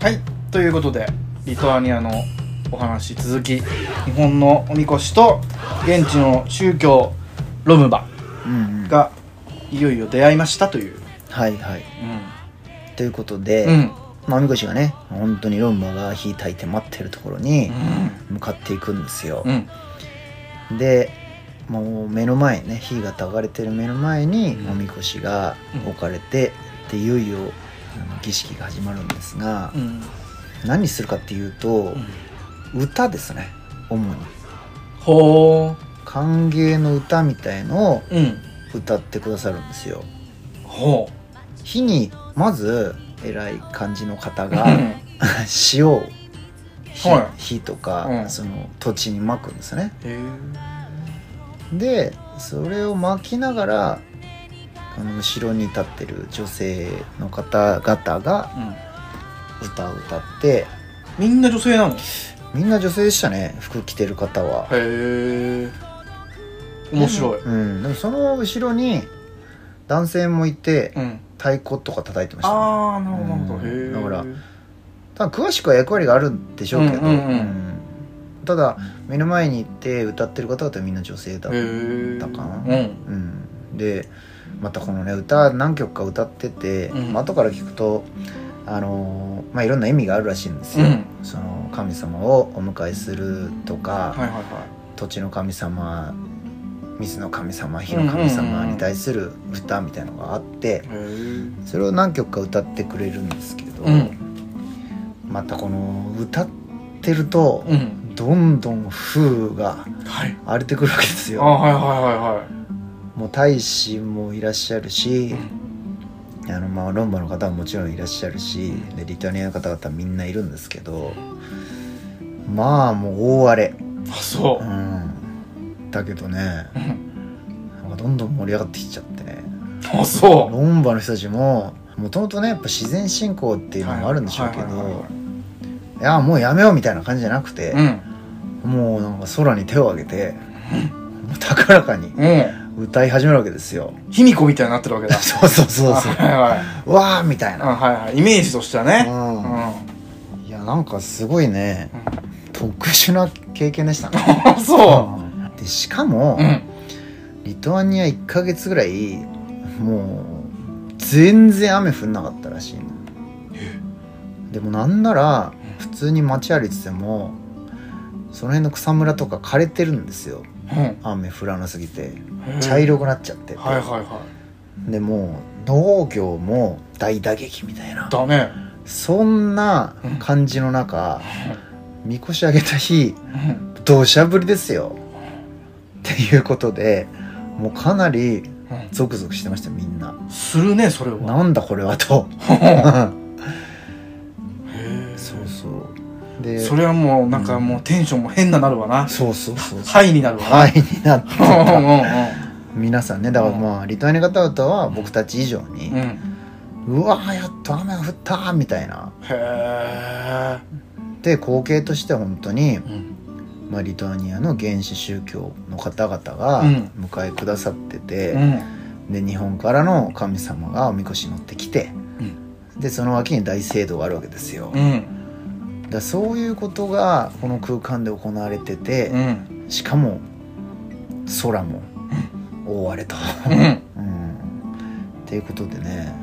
はい。ということでリトアニアのお話続き日本のおみこしと現地の宗教ロムバうんうん。がいよいよ出会いましたという、はいはい。ということで、うん。うんまあおみこしがね本当にロンバが火焚いて待ってるところに向かっていくんですよ。う、ん。でもう目の前にね火が焚かれてる目の前にうん。おみこしが置かれて、でいよいよあの儀式が始まるんですが、うん。何するかっていうと、歌ですね主に。ほ歓迎の歌みたいのをううん。歌ってくださるんですよ。ほ火にまず偉い感じの方うがうん。塩を火,、とか、うん。その土地に撒くんですね。へでそれを撒きながらあの後ろに立ってる女性の方々がえ、歌を歌ってみんな女性なの？へみんな女性でしたね。服着てる方は。え面白い。うん。でもその後ろに男性もいてうん。太鼓とか叩いてました。ねああなるほどなるほど。うん。へえだから多分詳しくは役割があるんでしょうけど、うんうんうん。うん。ただ目の前に行って歌ってる方々はみんな女性だっへえたかな。うん。うん、でまたこのね歌何曲か歌ってて、うん。まあ後から聞くとあのーまあいろんな意味があるらしいんですよ、うん。その神様をお迎えするとか、はいはいは土地の神様水の神様火の神様に対する歌みたいのがあっていへえそれを何曲か歌ってくれるんですけど、うん。またこの歌ってると、うん。どんどん風がはい。荒れてくるわけですあよはいはいはいはもう大使もいらっしゃるしい、あのまあロンバの方はもちろんいらっしゃるしでリトアニアの方々はみんないるんですけどまあもう大荒れ。あそう。うん。だけどねうん。なんかどんどん盛り上がってきちゃって。ねあそロンバの人たちももともとねやっぱ自然信仰っていうのもあるんでしょうけどいやもうやめようみたいな感じじゃなくてはい、もうなんか空に手を挙げてもう高らかにうんうん歌い始めるわけですよ。卑弥呼みたいになってるわけだ。そうそうそうそう。はいはい。わーみたいな。あはいはい。イメージとしてはね。ううん。んいやなんかすごいね。特殊な経験でしたね。あ そでしかも、ううん。リトアニア1ヶ月ぐらいもう全然雨降んなかったらしいの。でもなんなら普通に街歩いててもその辺の草むらとか枯れてるんですよ。うん雨降らなすぎて茶色くなっちゃってて、はいはいはでもう農業も大打撃みたいな。いだねそんな感じの中みこし上げた日うん。土砂降りですよ。っていうことでもうかなりうん。ゾクゾクしてましたみんな。するねそれは。なんだこれはと で。それはもうなんかもうテンションも変ななるわな。そうそうそうハイになるわな。はいになって皆さんねだからまあリトアニアの方々は僕たち以上にうん。うんうわーやっと雨が降ったみたいな。へえで光景としては本当に、うん。まあ、リトアニアの原始宗教の方々がうん。迎えくださってて、うん。で日本からの神様がおみこし乗ってきて、でその脇に大聖堂があるわけですよ、うんらそういうことがこの空間で行われてて、うん。しかも空も大荒れと、うん。うん、っていうことでね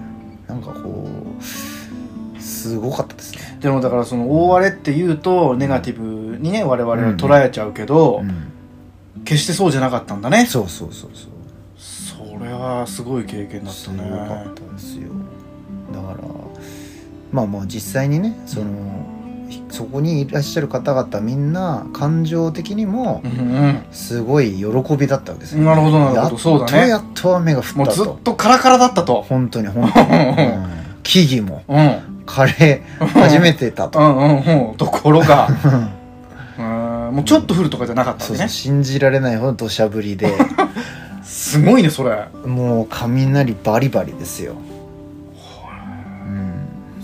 なんかこうすごかったですね、でもだからその大荒れって言うとネガティブにね我々は捉えちゃうけど、うん、決してそうじゃなかったんだね。そうそうそうそう。それはすごい経験だったすごかねったですよ。だからまあまあ実際にねその、そこにいらっしゃる方々みんな感情的にもうんすごい喜びだったわけですよ、なるほどなるほど。やっとそうだね。やっと雨が降ったと。もうずっとカラカラだったと。本当に。本当に、うん。木々もうん。うん枯れ始めてたと、うんうんところが。うん。もうちょっと降るとかじゃなかったんでね。そう信じられないほど土砂降りで。すごいねそれ。もう雷バリバリですよ、うん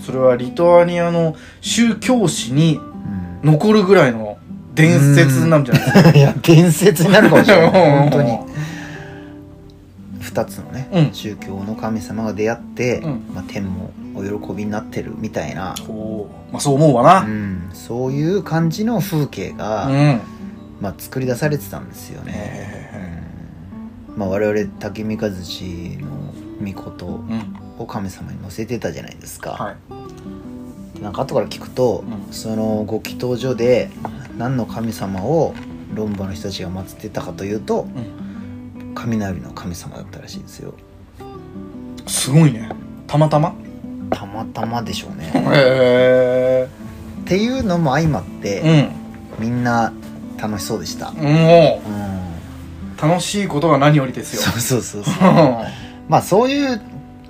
それはリトアニアの宗教史にうん。残るぐらいの伝説なんじゃないですか。いや伝説になるかもしれない。本当に。普2つのね、うん。宗教の神様が出会って、うん。まあ、天もお喜びになってるみたいな、まあそう思うわな。うん、そういう感じの風景が、うん。まあ、作り出されてたんですよね、へうん。まあ、我々竹見和地の御事うんを神様に乗せてたじゃないですか、はい。なんか後から聞くと、うん。そのご祈祷所で何の神様をロンバの人たちが祀ってたかというとうん。雷の神様だったらしいですよ。すごいね。たまたま？たまたまでしょうね。へっていうのも相まって、えみんな楽しそうでした、うん楽しいことが何よりですよ。そうそうそうそう。う んまあそういう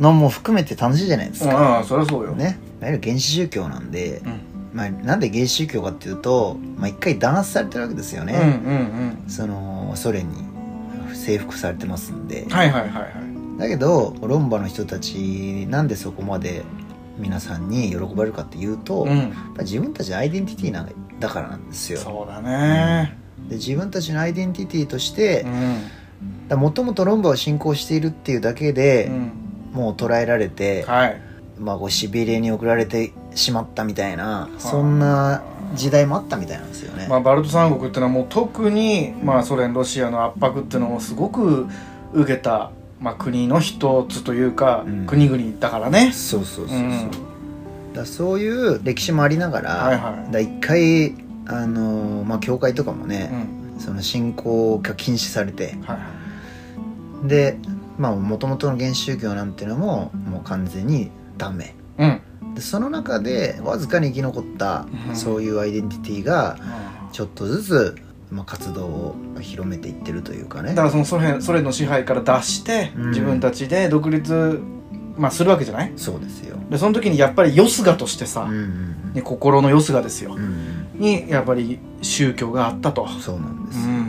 のも含めて楽しいじゃないですか、うんそりゃそうよ。ね。いわゆる原始宗教なんで、うん。まあ、なんで原始宗教かっていうと、まあ、一回弾圧されてるわけですよね、うんうんそのソ連に征服されてますんで。うんはいはいはいはい。だけどロンバの人たちなんでそこまで皆さんに喜ばれるかっていうと、うん。自分たちのアイデンティティなんだからなんですよ。そうだね。で自分たちのアイデンティティとしてうん。もともとロンバを信仰しているっていうだけで、うんもう捉えられて、はい。まあ、こうシベリアに送られてしまったみたいなそんな時代もあったみたいなんですよね、まあ、バルト三国っていうのはもう特に、まあ、ソ連ロシアの圧迫っていうのをすごく受けた、まあ、国の一つというか、うん。国々だからね。そうそうそうそう、うん。だそういう歴史もありながら、はいはい。一回あのーまあ教会とかもね、うん。その信仰が禁止されてはいはい。でまあもともとの原始宗教なんていうのももう完全にダメ。うん。でその中でわずかに生き残った、うん。そういうアイデンティティがちょっとずつ、まあ、活動を広めていってるというかね。だからそのソ連ソ連の支配から脱して、うん。自分たちで独立、まあ、するわけじゃない？そうですよ。でその時にやっぱりよすがとしてさ、うんうんね、心のよすがですよ。うん、うん。にやっぱり宗教があったと。そうなんです、うんうん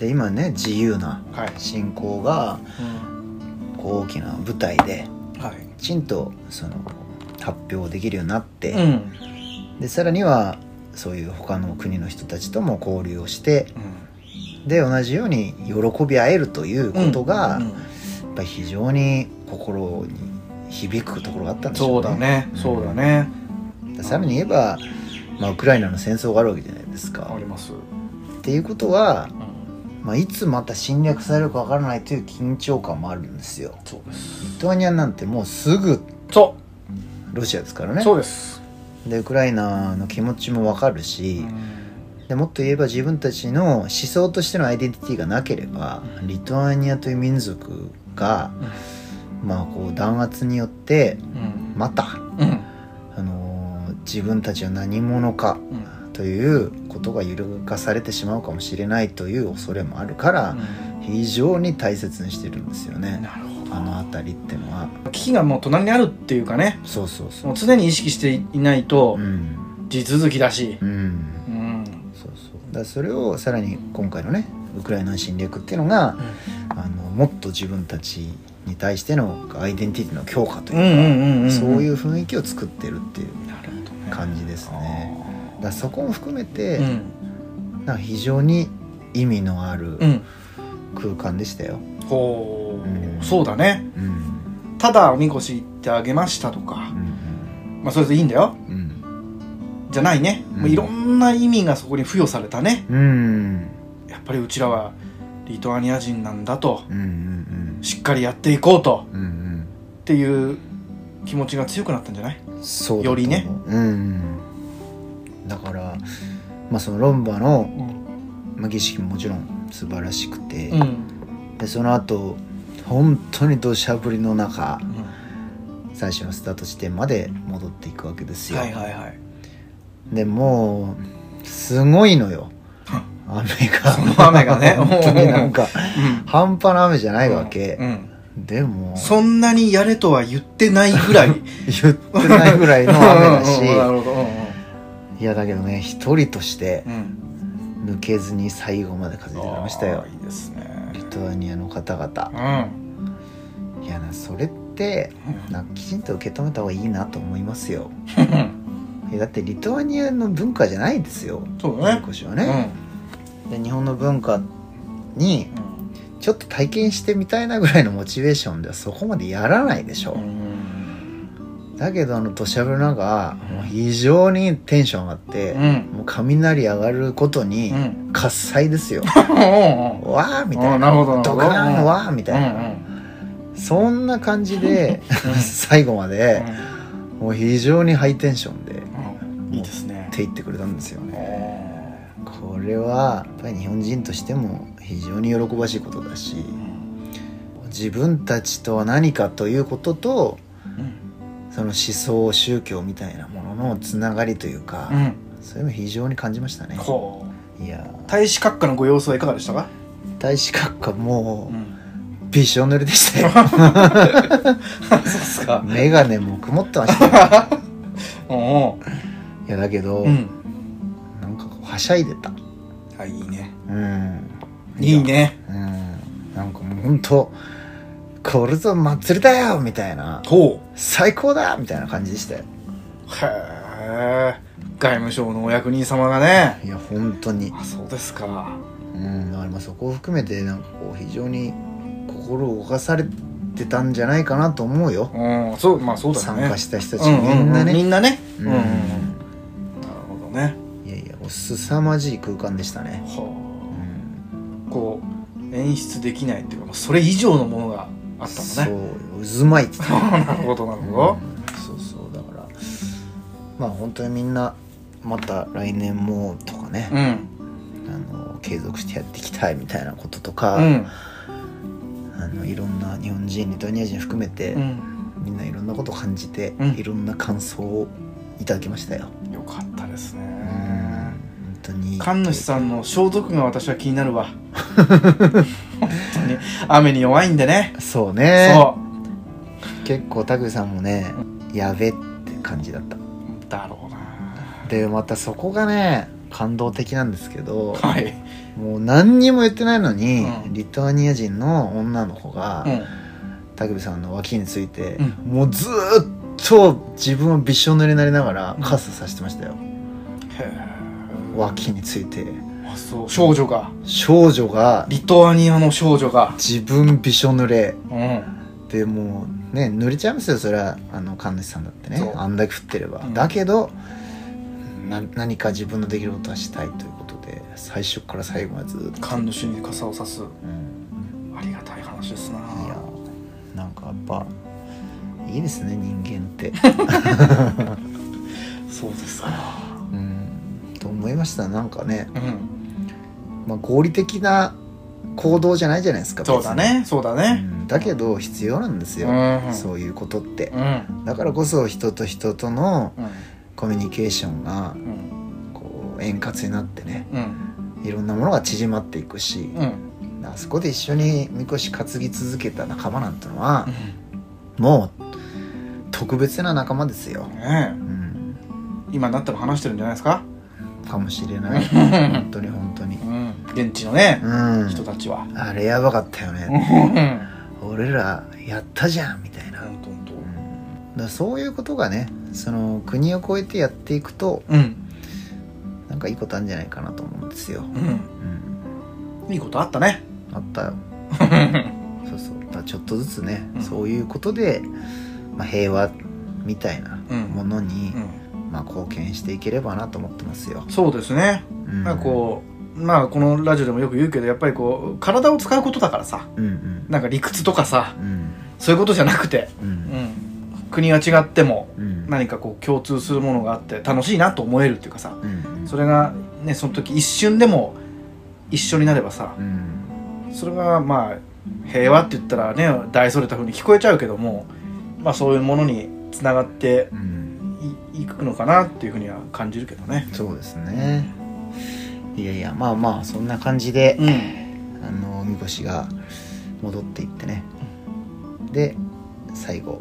で今ね自由なはい、信仰がうんこう大きな舞台ではい。きちんとその発表できるようになって、うん。でさらにはそういう他の国の人たちとも交流をしてうん。で同じように喜び合えるということが、うん。やっぱり非常に心に響くところがあったんでしょうね。そうだね。そうだね、でさらに言えば、まあ、ウクライナの戦争があるわけじゃないですあか。ります、っていうことは、うん、まあ、いつまた侵略されるかわからないという緊張感もあるんですよ。そうです。リトアニアなんてもうすぐそロシアですからうね。そうです、でウクライナの気持ちもわかるし、でもっと言えば自分たちの思想としてのアイデンティティがなければリトアニアという民族が、まあ、こう弾圧によってうん。また、うん。あのー自分たちは何者かうんということが揺るがされてしまうかもしれないという恐れもあるから非常に大切にしてるんですよね。なるほど。あの辺りってのは。危機がもう隣にあるっていうかね。そうそうそもう常に意識していないとううん。地続きだし。うん。うん。そうそう。だそれをさらに今回のねウクライナの侵略っていうのがあのもっと自分たちに対してのアイデンティティの強化というか、うんうんうんうんそういう雰囲気を作ってるっていう感じですねだそこも含めて、うん。なんか非常に意味のあるうん。空間でしたよ、ほう、うん。そうだね。うん。ただおみこし行ってあげましたとか。うんまあそれでいいんだよ。うん。じゃないね、うん。もういろんな意味がそこに付与されたね。うん。やっぱりうちらはリトアニア人なんだと。しっかりやっていこうと。うんうん。っていう気持ちが強くなったんじゃない？よりね。うんだからまあそのロンバの、うん。まあ、儀式ももちろん素晴らしくて、うん。でその後本当に土砂降りの中うん。最初のスタート地点まで戻っていくわけですよ、はいはいはい。でもうすごいのよ。雨が。その雨がね 本当になんかうん。半端な雨じゃないわけ、うん。でもそんなにやれとは言ってないぐらい。言ってないぐらいの雨だしいやだけどね一人としてうん。うん抜けずに最後まで担いでくれましたよ。いいですね。リトアニアの方々。うん。いやなそれってなきちんと受け止めた方がいいなと思いますよ。いやだってリトアニアの文化じゃないですよ。そうだねはね、で日本の文化にちょっと体験してみたいなぐらいのモチベーションではそこまでやらないでしょ、うんだけどあの土砂降りの中もう非常にテンション上がって、うん。もう雷上がることにうん。喝采ですよ、うんわーみたいな。ドカーンわーみたいな、うんそんな感じでうん。最後までもう非常にハイテンションでうん。いいですね。って言ってくれたんですよね。えこれはやっぱり日本人としても非常に喜ばしいことだしー自分たちとは何かということとうんその思想宗教みたいなもののつながりというか、うん。それも非常に感じましたね。いや。大使閣下のご様子はいかがでしたか？大使閣下もんうびしょ濡れでしたよ。そうっすか。眼鏡も曇ってましたよ。おいやだけど、うん。なんかこうはしゃいでた。あいいね。うん。いいね。うん。なんかもうほんとこれぞ祭りだよみたいな。ほう。最高だみたいな感じでしたよ。へえ外務省のお役人様がね。いや本当に。あそうですか。うんだからまあそこを含めてなんかこう非常に心を動かされてたんじゃないかなと思うよ。うんそうまあそうだね。参加した人たちうんうんうんみんなね、みんなね。ううん。なるほどね。いやいやもう凄まじい空間でしたね、はうん、あ。こう演出できないっていうかまあそれ以上のものがあったそのね。う渦巻いてた。なるほどなるほど。うんそうそうだからまあ本当にみんなまた来年もとかね、うん。あの継続してやっていきたいみたいなこととか、うん。あのいろんな日本人リトアニア人含めて、うん。みんないろんなことを感じて、うん。いろんな感想をいただきましたよ、よかったですね。うん本当に。神主さんの消毒が私は気になるわ に。雨に弱いんでね。そうね。そ結構田口さんもねやべって感じだった。うだろうな。でまたそこがね感動的なんですけどはい。もう何にも言ってないのに、うん。リトアニア人の女の子が、うん。田口さんの脇について、うもうずーっと自分をびしょ濡れになりながら傘さしてましたよ、脇について少女が。少女が。リトアニアの少女が。自分びしょ濡れ。うん。でもうね濡れちゃいますよそれは。あの神主さんだってね。あんだけ降ってれば、うん。だけどな何か自分のできることはしたいということで最初から最後までずっと、神主に傘を差す。うん。ありがたい話ですな。いやなんかやっぱいいですね人間って。そうですか。うん。と思いました。なんかね、うんまあ、合理的な行動じゃないじゃないですかそうだねそうだね。うんだけど必要なんですよ、うんそういうことって。うん。だからこそ人と人とのうん。コミュニケーションがうん。こう円滑になってねうん。いろんなものが縮まっていくし、うん。あそこで一緒にみこし担ぎ続けた仲間なんてのは、もう特別な仲間ですよ、ねうん、え今になっても話してるんじゃないですか？かもしれない。本当に本当に。うん現地のねうん。人たちは。あれやばかったようん。ね、本俺らやったじゃんみたいな、うん。だそういうことがねその国を越えてやっていくと当うん。なんかいいことあるんじゃないかなと思うんですよ、うん。うん、いいことあったね。あったよ。そうそう。だちょっとずつね、うん。そういうことで、まあ、平和みたいなうん。ものに、うん。まあ、貢献していければなと思ってますよ、そうですね。うん、なんかこうまあこのラジオでもよく言うけどやっぱりこう体を使うことだからさうんうん。なんか理屈とかさうん。そういうことじゃなくて、ううん。ん、国は違ってもうん。何かこう共通するものがあって楽しいなと思えるっていうかさうんそれがねその時一瞬でも一緒になればさうん。それがまあ平和って言ったらね大それた風に聞こえちゃうけどもまあそういうものにつながっていくのかなっていうふうには感じるけどね。そうですねいやいやまあまあそんな感じで、うん。あのみこしが戻っていってね。で最後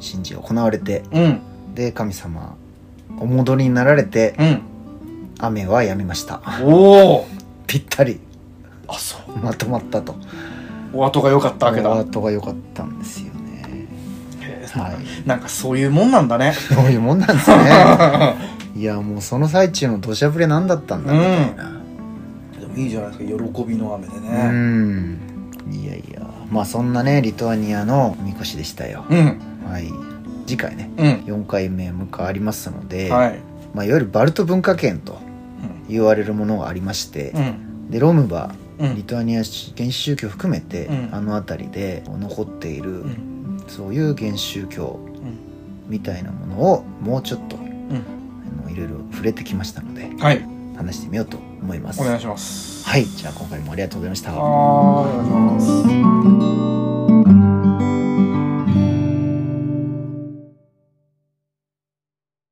神事が行われてうん。で神様お戻りになられてうん。雨は止みました。おおぴったり。あそう。まとまったと。お後が良かったわけだ。お後が良かったんですよね。はい。なんかそういうもんなんだね。そういうもんなんですね いやもうその最中の土砂降り何だったんだみたいな。でもいいじゃないですか喜びの雨でうねん。いやいや。まあそんなねリトアニアのみこしでしたよ、うん。はい。次回ねうん。4回目迎ありますので、はい。まあ、いわゆるバルト文化圏とうん。言われるものがありまして、うん。でロムバうん。リトアニア原始宗教含めて、うん。あの辺りで残っている、うん。そういう原始宗教うん。みたいなものをもうちょっとうんろいろ触れてきましたのではい。話してみようと思います。お願いします。はい。じゃあ今回もありがとうございました。はーいお願いします